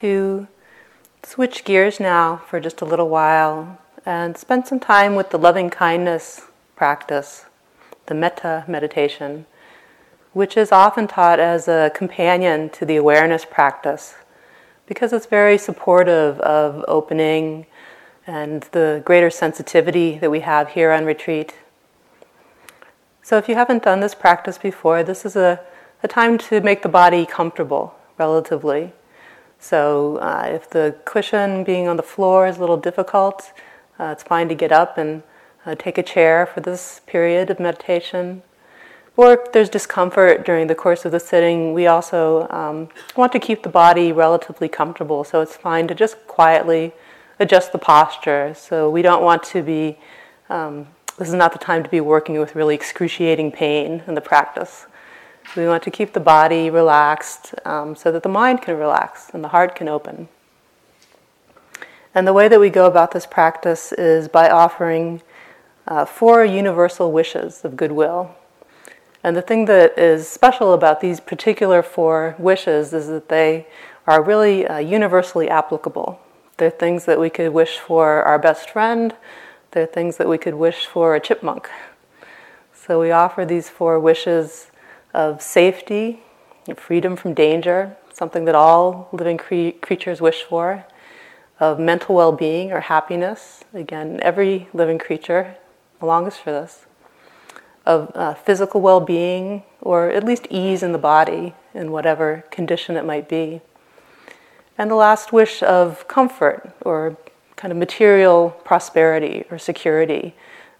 to switch gears now for just a little while and spend some time with the loving kindness practice, the metta meditation, which is often taught as a companion to the awareness practice because it's very supportive of opening and the greater sensitivity that we have here on retreat. So, if you haven't done this practice before, this is a, a time to make the body comfortable relatively. So uh, if the cushion being on the floor is a little difficult, uh, it's fine to get up and uh, take a chair for this period of meditation. Or if there's discomfort during the course of the sitting, we also um, want to keep the body relatively comfortable. So it's fine to just quietly adjust the posture. So we don't want to be, um, this is not the time to be working with really excruciating pain in the practice. We want to keep the body relaxed um, so that the mind can relax and the heart can open. And the way that we go about this practice is by offering uh, four universal wishes of goodwill. And the thing that is special about these particular four wishes is that they are really uh, universally applicable. They're things that we could wish for our best friend, they're things that we could wish for a chipmunk. So we offer these four wishes of safety, freedom from danger, something that all living cre- creatures wish for, of mental well being or happiness. Again, every living creature longs for this. Of uh, physical well being, or at least ease in the body in whatever condition it might be. And the last wish of comfort or kind of material prosperity or security,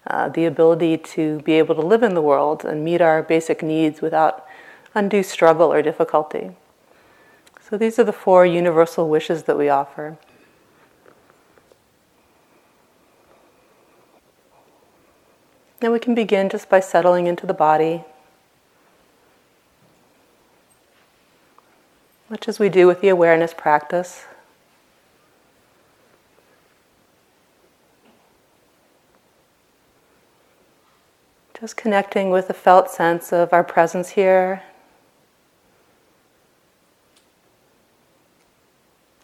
uh, the ability to be able to live in the world and meet our basic needs without undue struggle or difficulty. So these are the four universal wishes that we offer. Now we can begin just by settling into the body, much as we do with the awareness practice. Just connecting with the felt sense of our presence here,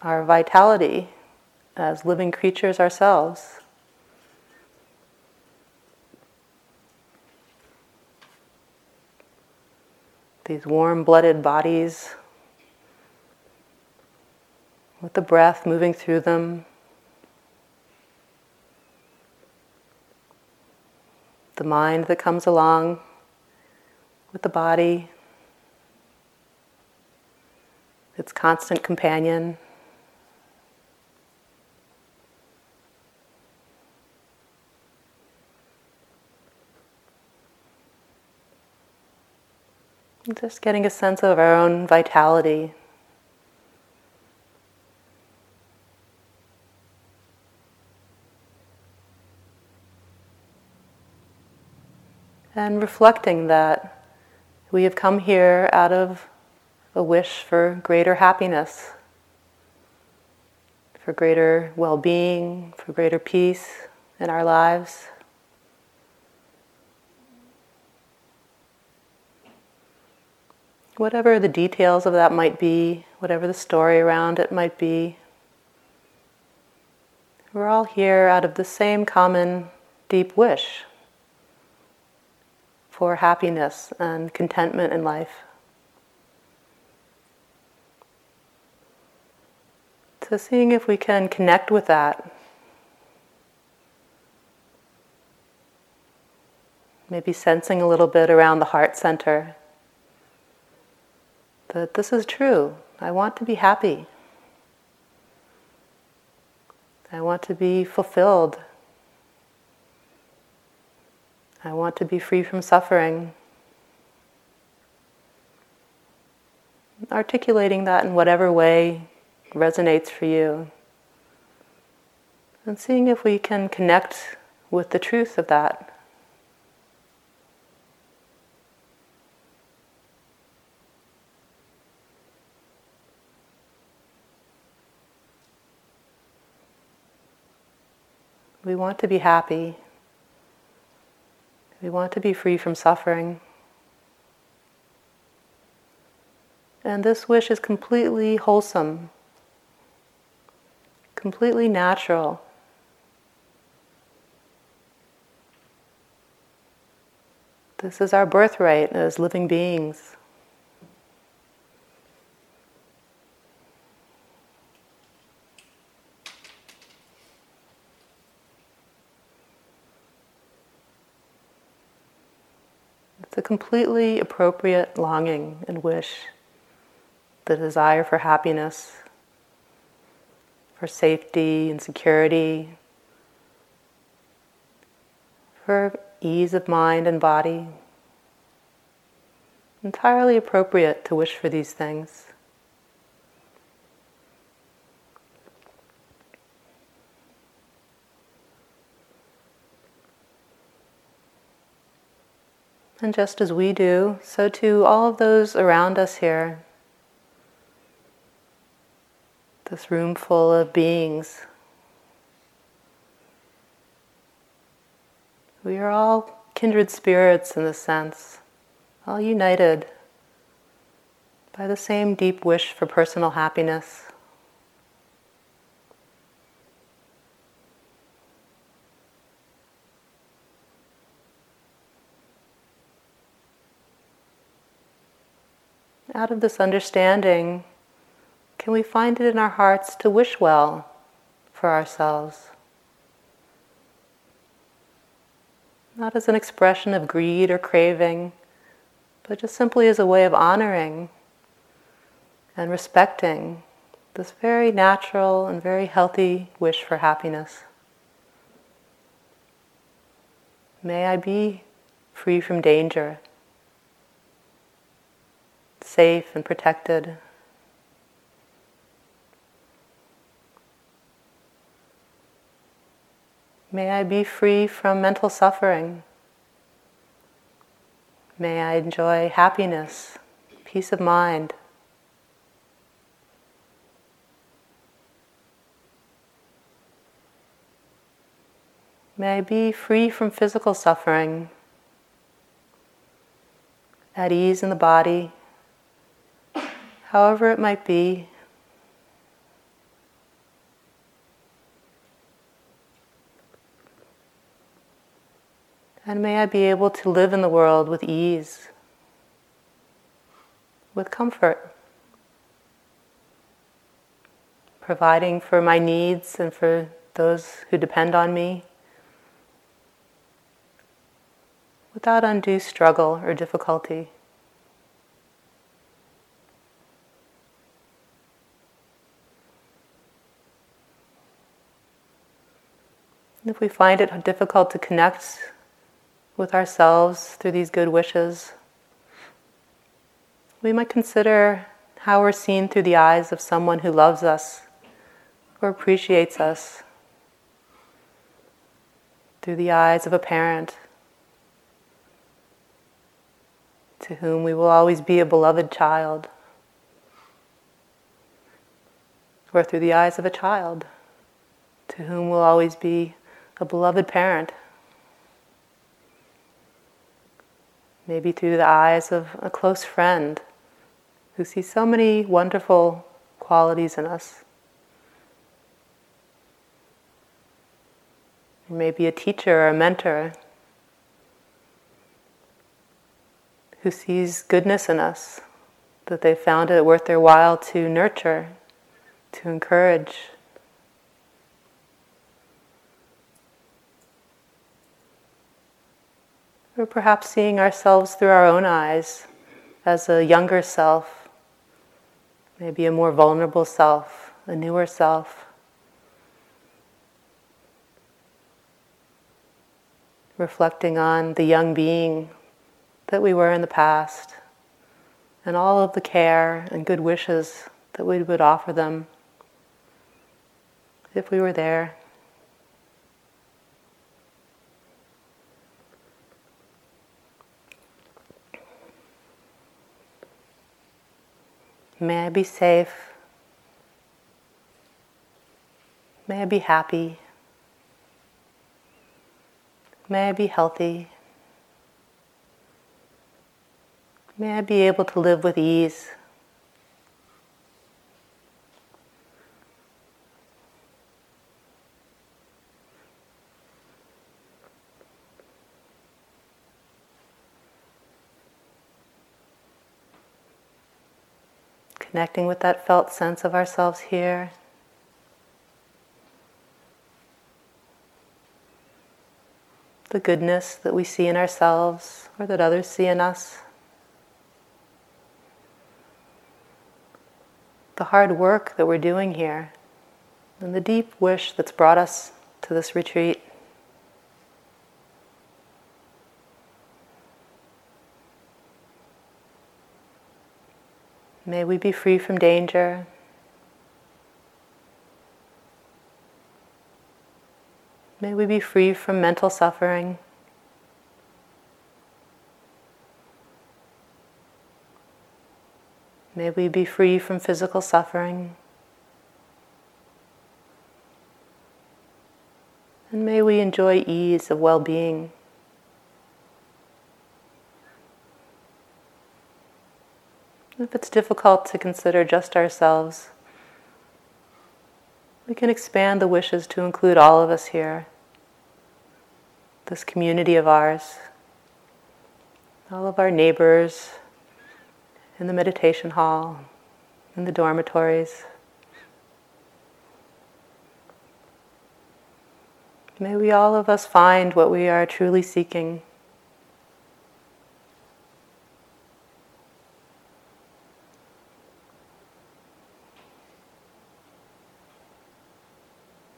our vitality as living creatures ourselves. These warm blooded bodies with the breath moving through them. The mind that comes along with the body, its constant companion. Just getting a sense of our own vitality and reflecting that we have come here out of a wish for greater happiness, for greater well being, for greater peace in our lives. Whatever the details of that might be, whatever the story around it might be, we're all here out of the same common deep wish for happiness and contentment in life. So, seeing if we can connect with that. Maybe sensing a little bit around the heart center that this is true. I want to be happy. I want to be fulfilled I want to be free from suffering. Articulating that in whatever way resonates for you. And seeing if we can connect with the truth of that. We want to be happy. We want to be free from suffering. And this wish is completely wholesome. completely natural. This is our birthright as living beings. Completely appropriate longing and wish, the desire for happiness, for safety and security, for ease of mind and body. Entirely appropriate to wish for these things. And just as we do, so too all of those around us here. This room full of beings. We are all kindred spirits in the sense, all united by the same deep wish for personal happiness. Out of this understanding, can we find it in our hearts to wish well for ourselves? Not as an expression of greed or craving, but just simply as a way of honoring and respecting this very natural and very healthy wish for happiness. May I be free from danger safe and protected. May I be free from mental suffering. May I enjoy happiness, peace of mind. May I be free from physical suffering, at ease in the body, however it might be. And may I be able to live in the world with ease, with comfort, providing for my needs and for those who depend on me without undue struggle or difficulty. If we find it difficult to connect with ourselves through these good wishes, we might consider how we're seen through the eyes of someone who loves us or appreciates us, through the eyes of a parent to whom we will always be a beloved child, or through the eyes of a child to whom we'll always be a beloved parent. Maybe through the eyes of a close friend who sees so many wonderful qualities in us. Maybe a teacher or a mentor who sees goodness in us, that they found it worth their while to nurture, to encourage. Or perhaps seeing ourselves through our own eyes as a younger self, maybe a more vulnerable self, a newer self. Reflecting on the young being that we were in the past and all of the care and good wishes that we would offer them if we were there. May I be safe. May I be happy. May I be healthy. May I be able to live with ease. Connecting with that felt sense of ourselves here. The goodness that we see in ourselves or that others see in us. The hard work that we're doing here, and the deep wish that's brought us to this retreat. May we be free from danger. May we be free from mental suffering. May we be free from physical suffering. And may we enjoy ease of well being. If it's difficult to consider just ourselves, we can expand the wishes to include all of us here, this community of ours, all of our neighbors in the meditation hall, in the dormitories. May we all of us find what we are truly seeking.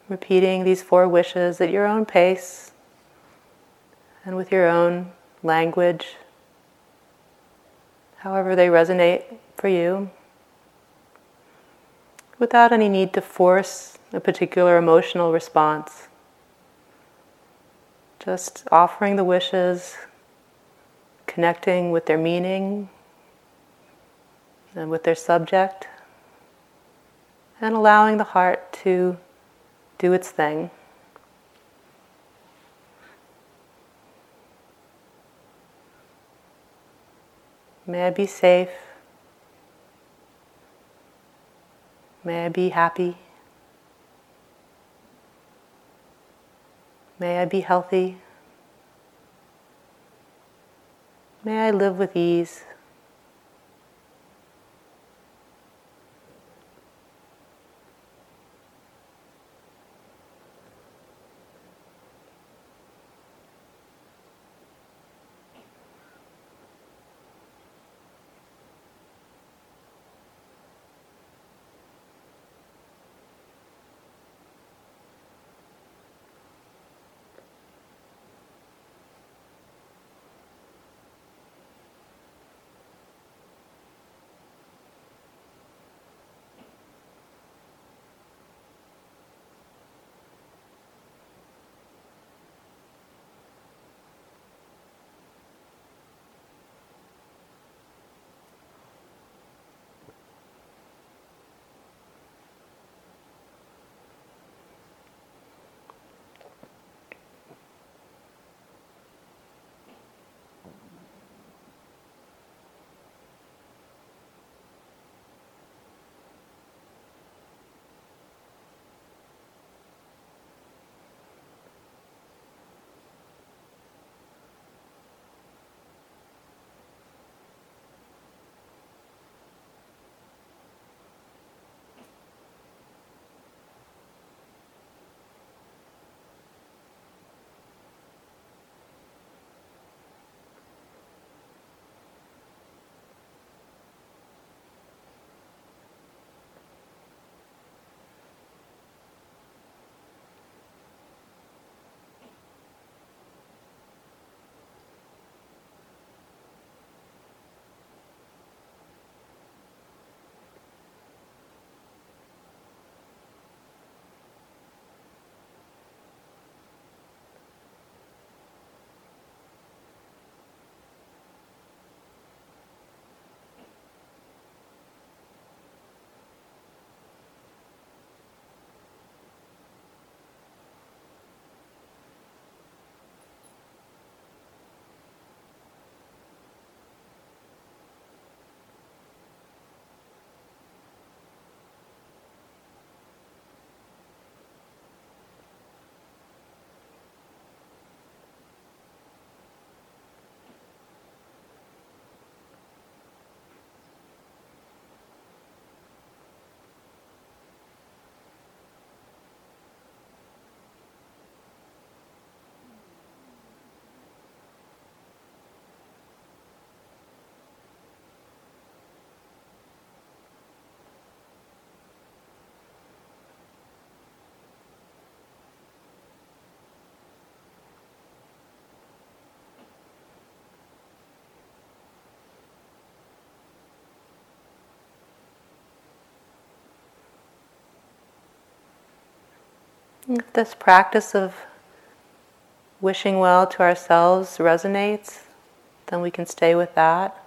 Repeating these four wishes at your own pace and with your own language, however they resonate for you, without any need to force a particular emotional response. Just offering the wishes, connecting with their meaning and with their subject, and allowing the heart to do its thing. May I be safe. May I be happy. May I be healthy. May I live with ease. This practice of wishing well to ourselves resonates, then we can stay with that.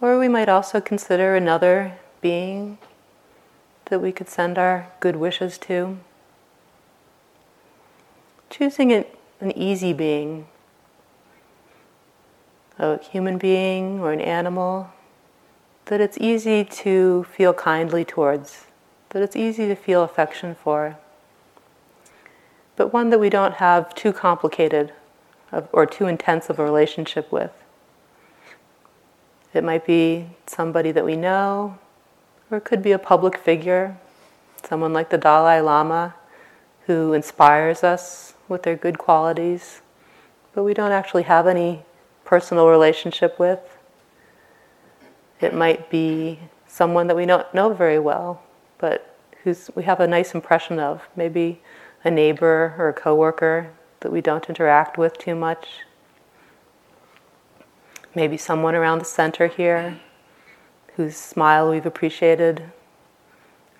Or we might also consider another being that we could send our good wishes to. Choosing an, an easy being, a human being or an animal that it's easy to feel kindly towards, that it's easy to feel affection for, but one that we don't have too complicated or too intense of a relationship with. It might be somebody that we know, or it could be a public figure, someone like the Dalai Lama who inspires us with their good qualities, but we don't actually have any personal relationship with. It might be someone that we don't know very well, but who's we have a nice impression of, maybe a neighbor or a coworker that we don't interact with too much. Maybe someone around the center here whose smile we've appreciated,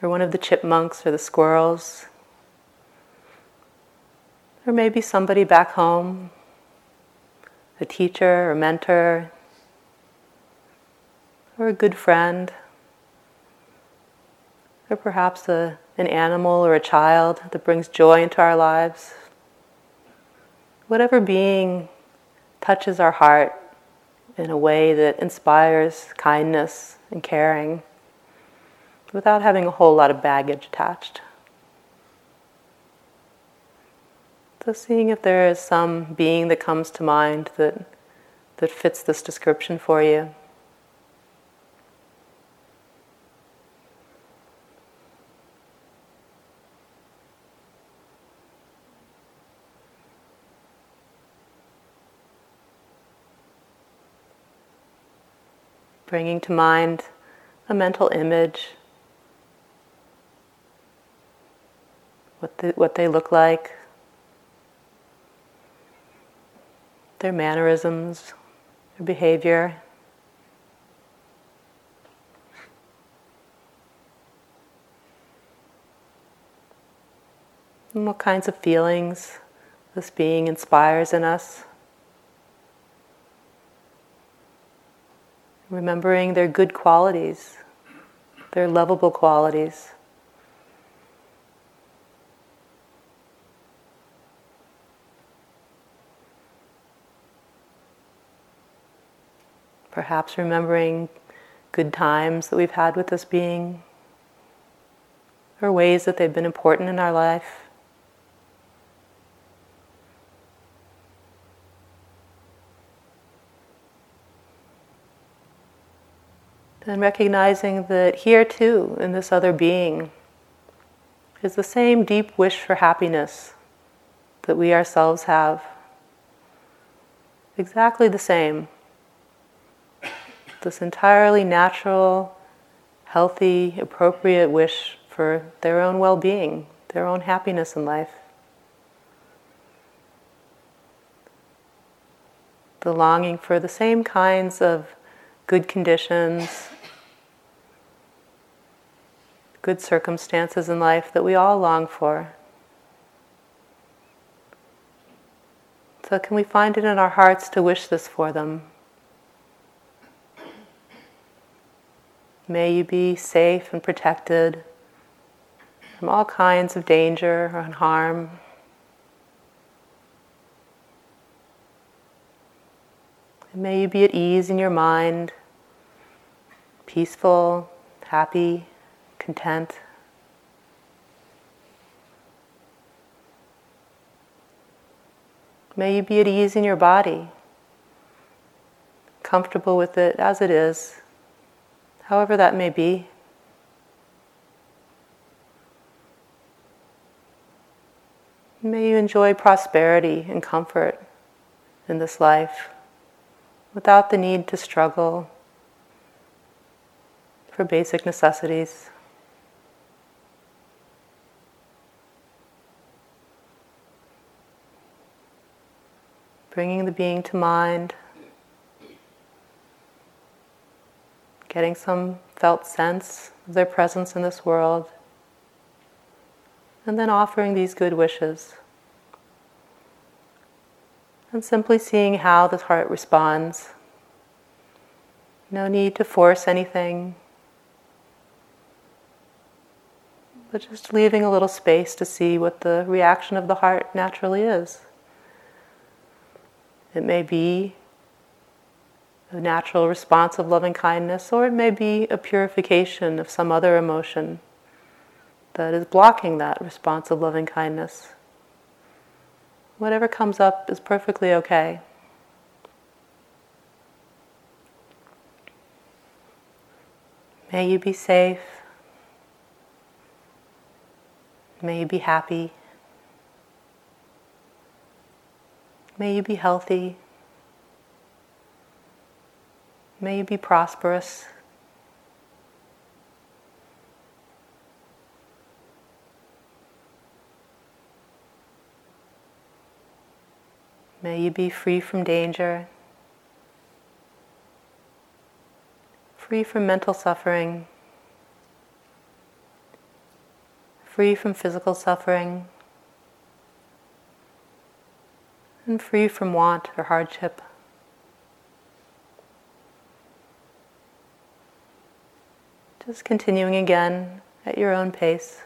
or one of the chipmunks or the squirrels, or maybe somebody back home, a teacher or mentor, or a good friend, or perhaps a, an animal or a child that brings joy into our lives. Whatever being touches our heart in a way that inspires kindness and caring without having a whole lot of baggage attached. So, seeing if there is some being that comes to mind that, that fits this description for you. Bringing to mind a mental image, what they, what they look like, their mannerisms, their behavior. And what kinds of feelings this being inspires in us. Remembering their good qualities, their lovable qualities. Perhaps remembering good times that we've had with this being, or ways that they've been important in our life. Then recognizing that here too, in this other being, is the same deep wish for happiness that we ourselves have. Exactly the same. This entirely natural, healthy, appropriate wish for their own well being, their own happiness in life. The longing for the same kinds of good conditions, good circumstances in life that we all long for. So, can we find it in our hearts to wish this for them? May you be safe and protected from all kinds of danger and harm. And may you be at ease in your mind, peaceful, happy content. May you be at ease in your body, comfortable with it as it is, however that may be. May you enjoy prosperity and comfort in this life without the need to struggle for basic necessities. Bringing the being to mind, getting some felt sense of their presence in this world. And then offering these good wishes. And simply seeing how the heart responds. No need to force anything, but just leaving a little space to see what the reaction of the heart naturally is. It may be a natural response of loving kindness, or it may be a purification of some other emotion that is blocking that response of loving kindness. Whatever comes up is perfectly okay. May you be safe. May you be happy. May you be healthy. May you be prosperous. May you be free from danger, free from mental suffering, free from physical suffering, and free from want or hardship. Just continuing again at your own pace.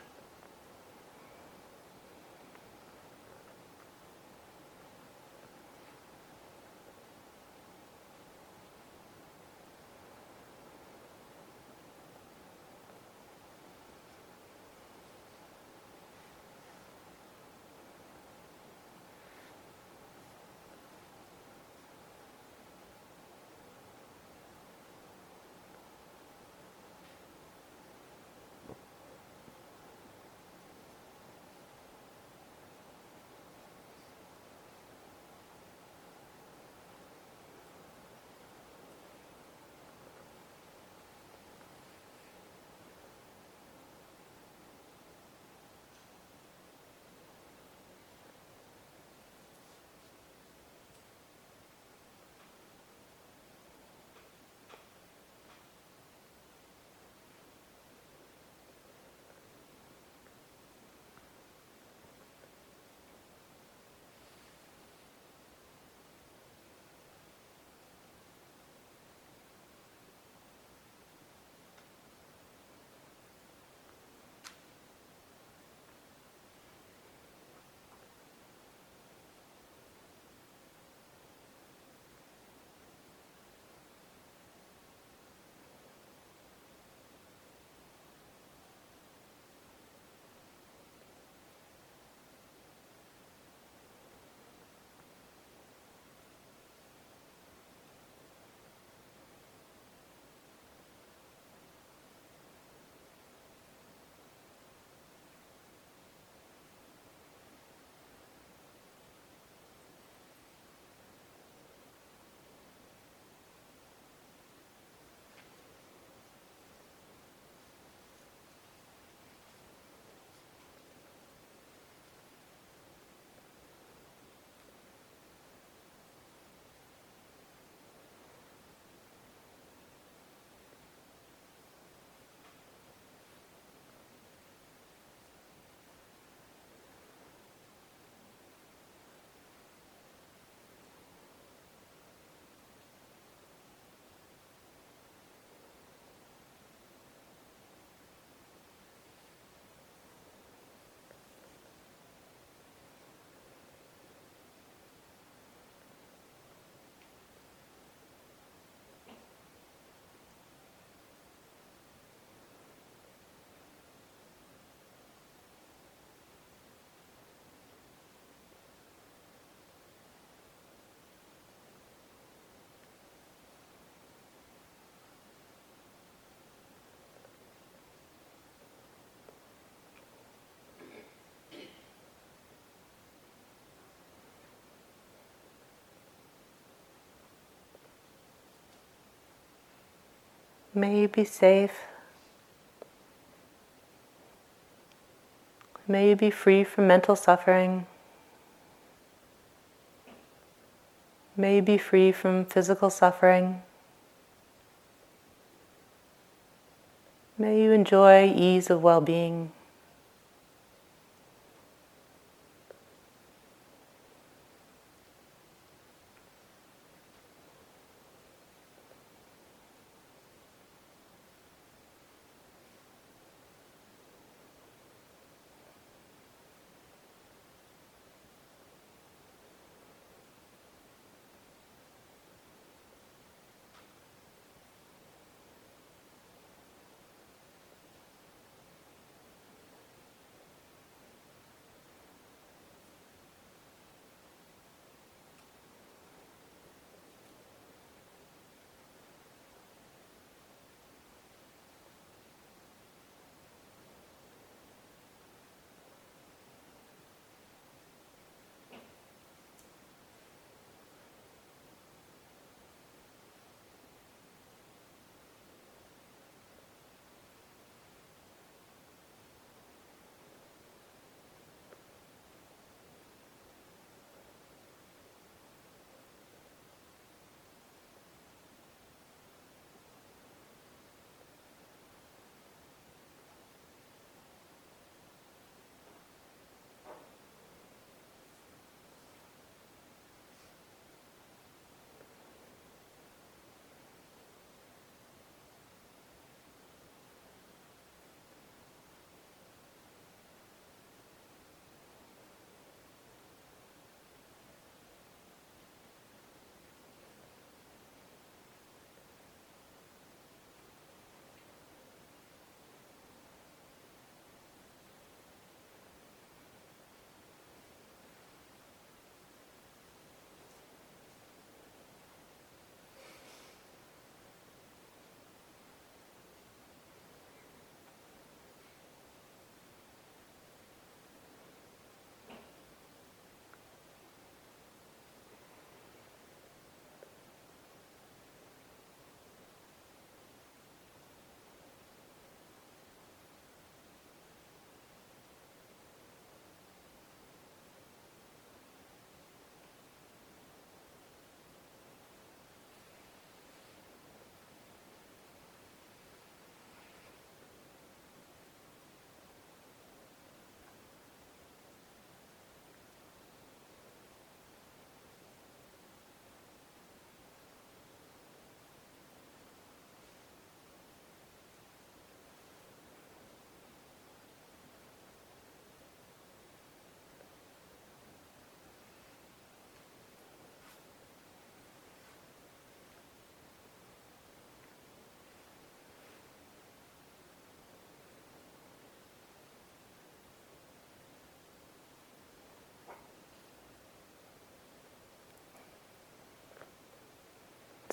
May you be safe. May you be free from mental suffering. May you be free from physical suffering. May you enjoy ease of well being.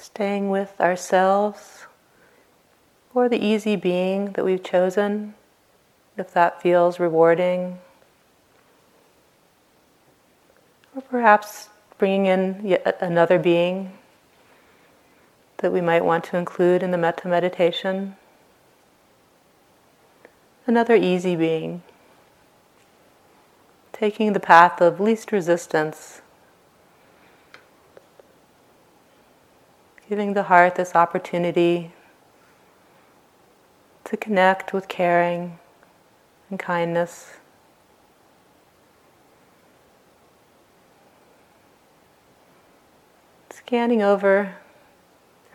Staying with ourselves or the easy being that we've chosen, if that feels rewarding. Or perhaps bringing in yet another being that we might want to include in the metta meditation. Another easy being. Taking the path of least resistance. Giving the heart this opportunity to connect with caring and kindness. Scanning over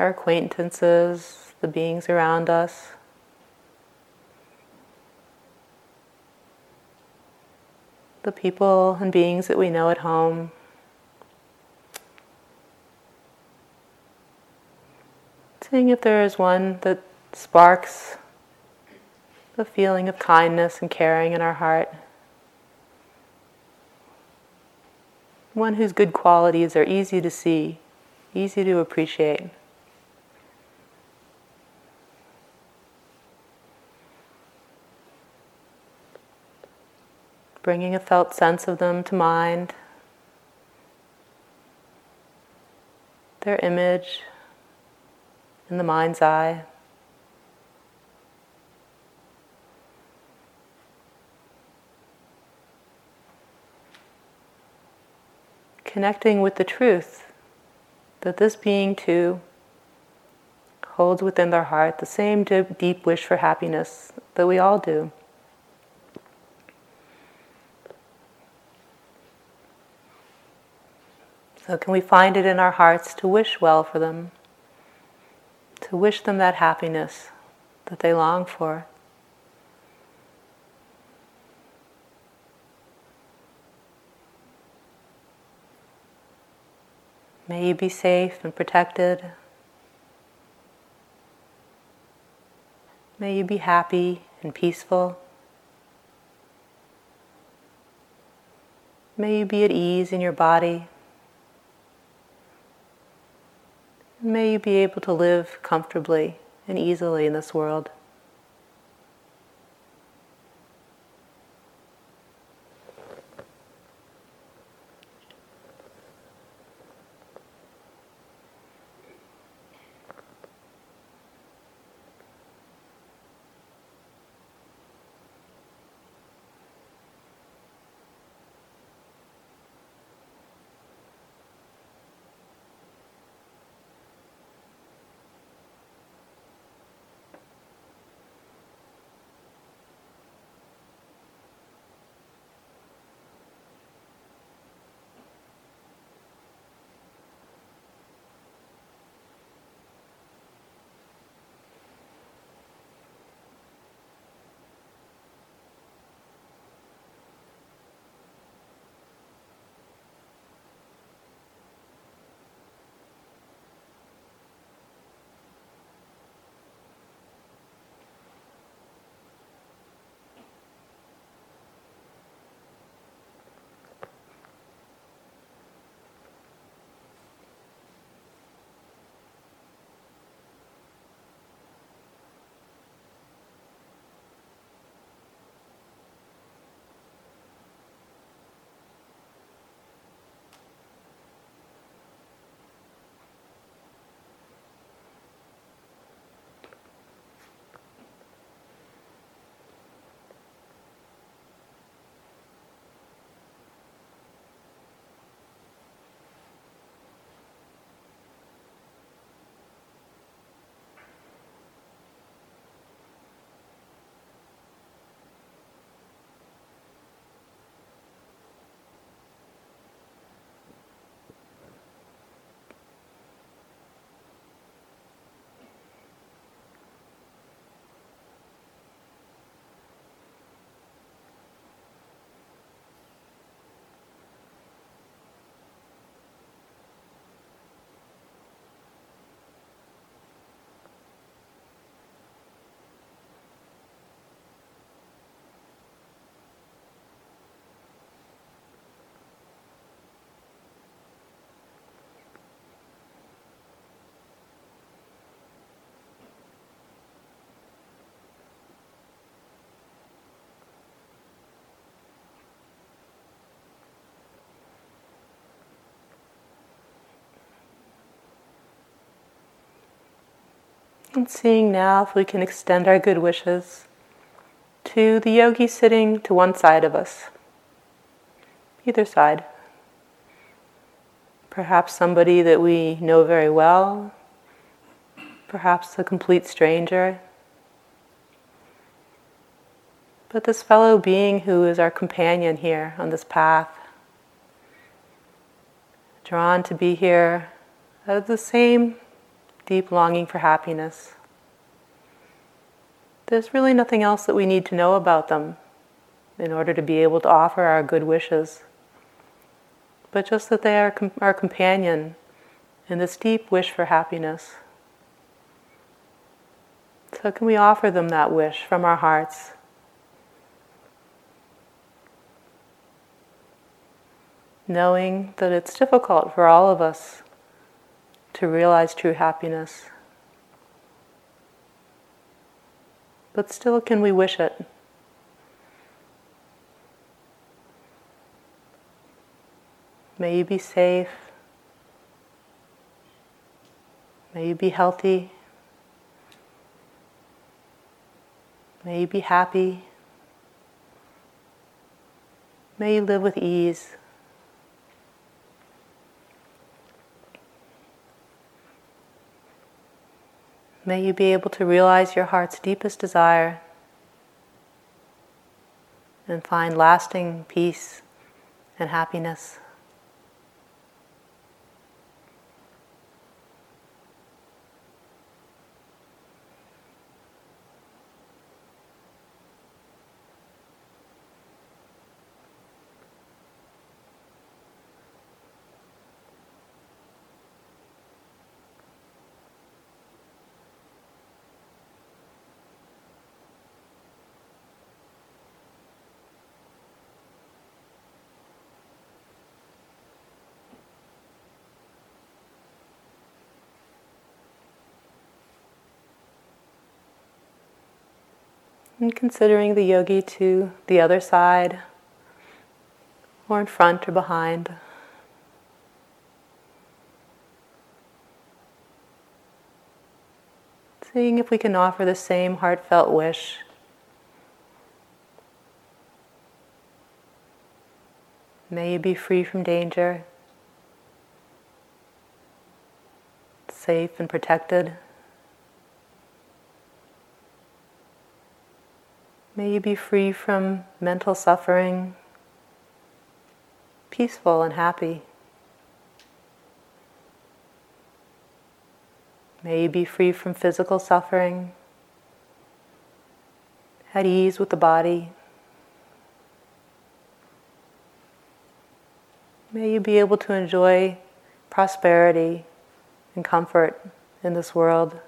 our acquaintances, the beings around us. The people and beings that we know at home. Seeing if there is one that sparks the feeling of kindness and caring in our heart. One whose good qualities are easy to see, easy to appreciate. Bringing a felt sense of them to mind, their image in the mind's eye. connecting with the truth that this being too holds within their heart the same deep wish for happiness that we all do. So, can we find it in our hearts to wish well for them, to wish them that happiness that they long for? May you be safe and protected. May you be happy and peaceful. May you be at ease in your body. May you be able to live comfortably and easily in this world. And seeing now if we can extend our good wishes to the yogi sitting to one side of us, either side. Perhaps somebody that we know very well, perhaps a complete stranger. But this fellow being who is our companion here on this path, drawn to be here out of the same deep longing for happiness. There's really nothing else that we need to know about them in order to be able to offer our good wishes, but just that they are com- our companion in this deep wish for happiness. So, can we offer them that wish from our hearts? Knowing that it's difficult for all of us to realize true happiness. But still, can we wish it? May you be safe. May you be healthy. May you be happy. May you live with ease. May you be able to realize your heart's deepest desire and find lasting peace and happiness. And considering the yogi to the other side, or in front or behind. Seeing if we can offer the same heartfelt wish. May you be free from danger, safe and protected. May you be free from mental suffering, peaceful and happy. May you be free from physical suffering, at ease with the body. May you be able to enjoy prosperity and comfort in this world.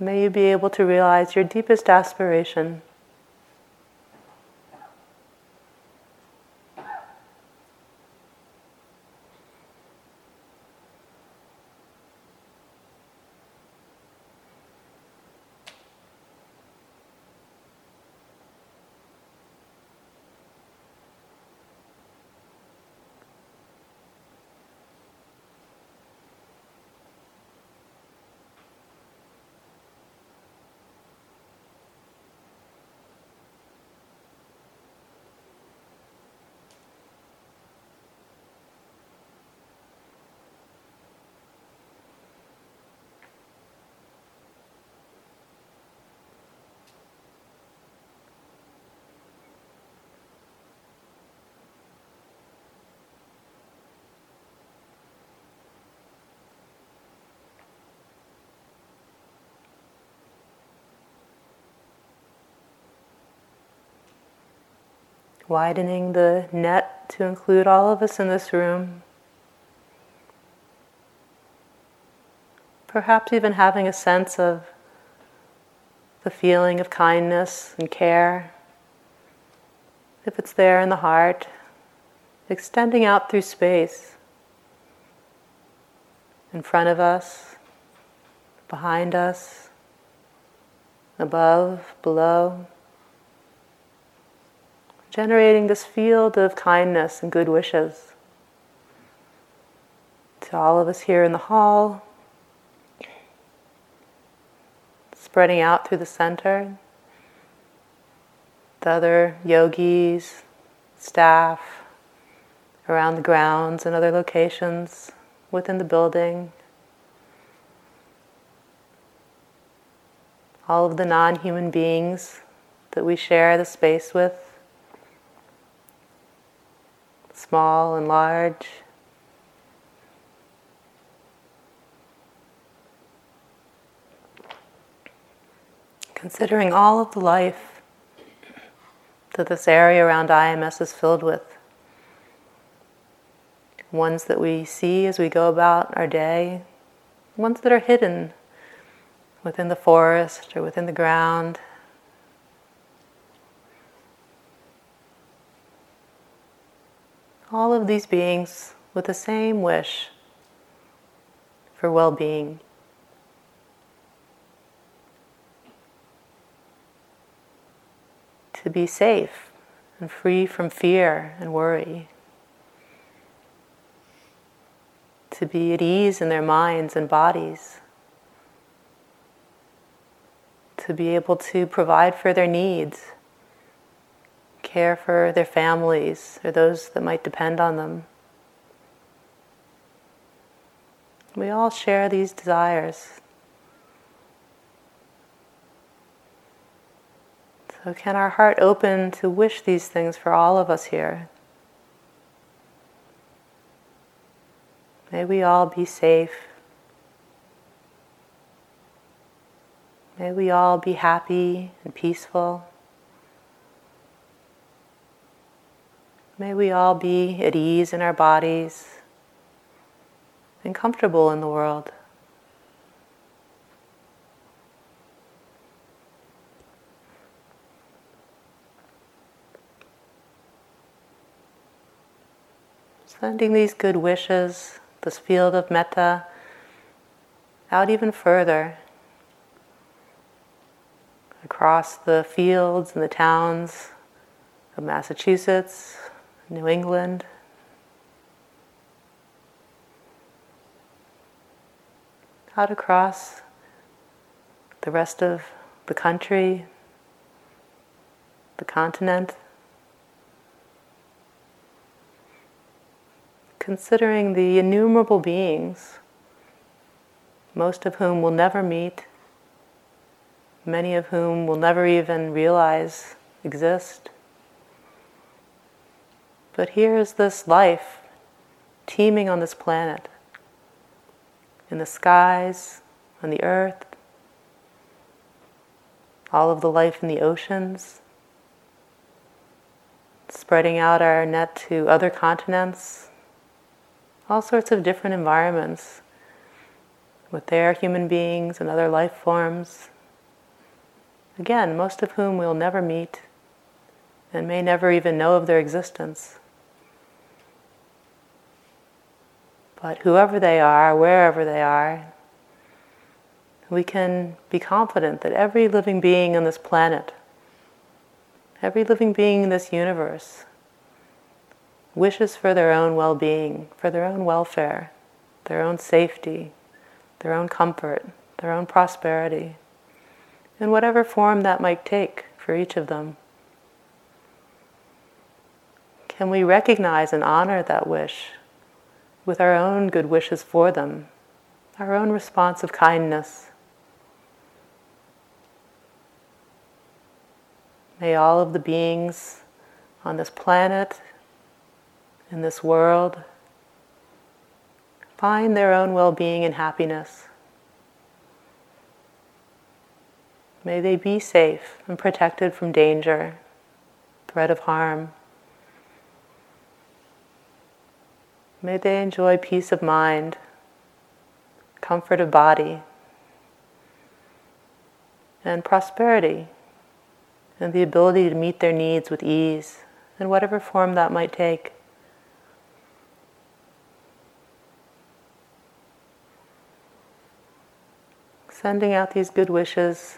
May you be able to realize your deepest aspiration. Widening the net to include all of us in this room. Perhaps even having a sense of the feeling of kindness and care, if it's there in the heart, extending out through space. In front of us, behind us, above, below generating this field of kindness and good wishes to all of us here in the hall, spreading out through the center, the other yogis, staff, around the grounds and other locations within the building. All of the non human beings that we share the space with, small and large. Considering all of the life that this area around IMS is filled with ones that we see as we go about our day, ones that are hidden within the forest or within the ground. All of these beings with the same wish for well being. To be safe and free from fear and worry. to be at ease in their minds and bodies, to be able to provide for their needs, care for their families or those that might depend on them. We all share these desires. So, can our heart open to wish these things for all of us here? May we all be safe. May we all be happy and peaceful. May we all be at ease in our bodies and comfortable in the world. Sending these good wishes this field of metta out even further across the fields and the towns of Massachusetts, New England. Out across the rest of the country, the continent. considering the innumerable beings, most of whom will never meet, many of whom will never even realize exist. But here is this life teeming on this planet, in the skies, on the earth, all of the life in the oceans, spreading out our net to other continents, all sorts of different environments with their human beings and other life forms. Again, most of whom we'll never meet and may never even know of their existence. But whoever they are, wherever they are, we can be confident that every living being on this planet, every living being in this universe, wishes for their own well being, for their own welfare, their own safety, their own comfort, their own prosperity, in whatever form that might take for each of them. Can we recognize and honor that wish with our own good wishes for them, our own response of kindness? May all of the beings on this planet in this world find their own well being and happiness. May they be safe and protected from danger, threat of harm. May they enjoy peace of mind, comfort of body, and prosperity, and the ability to meet their needs with ease in whatever form that might take. sending out these good wishes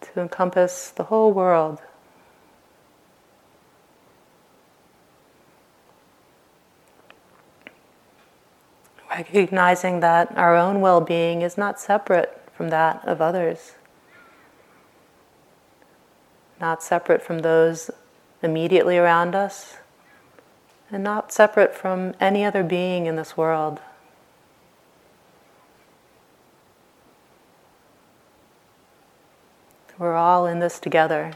to encompass the whole world, recognizing that our own well being is not separate from that of others, not separate from those immediately around us, and not separate from any other being in this world. We're all in this together.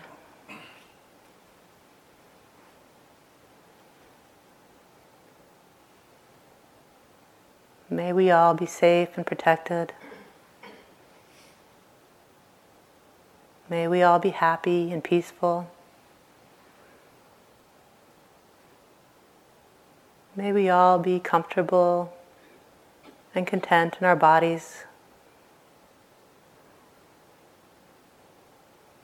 May we all be safe and protected. May we all be happy and peaceful. May we all be comfortable and content in our bodies.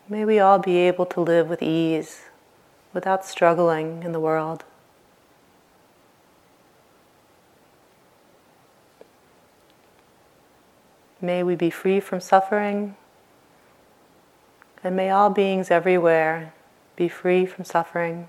May we all be able to live with ease without struggling in the world. May we be free from suffering, and may all beings everywhere be free from suffering.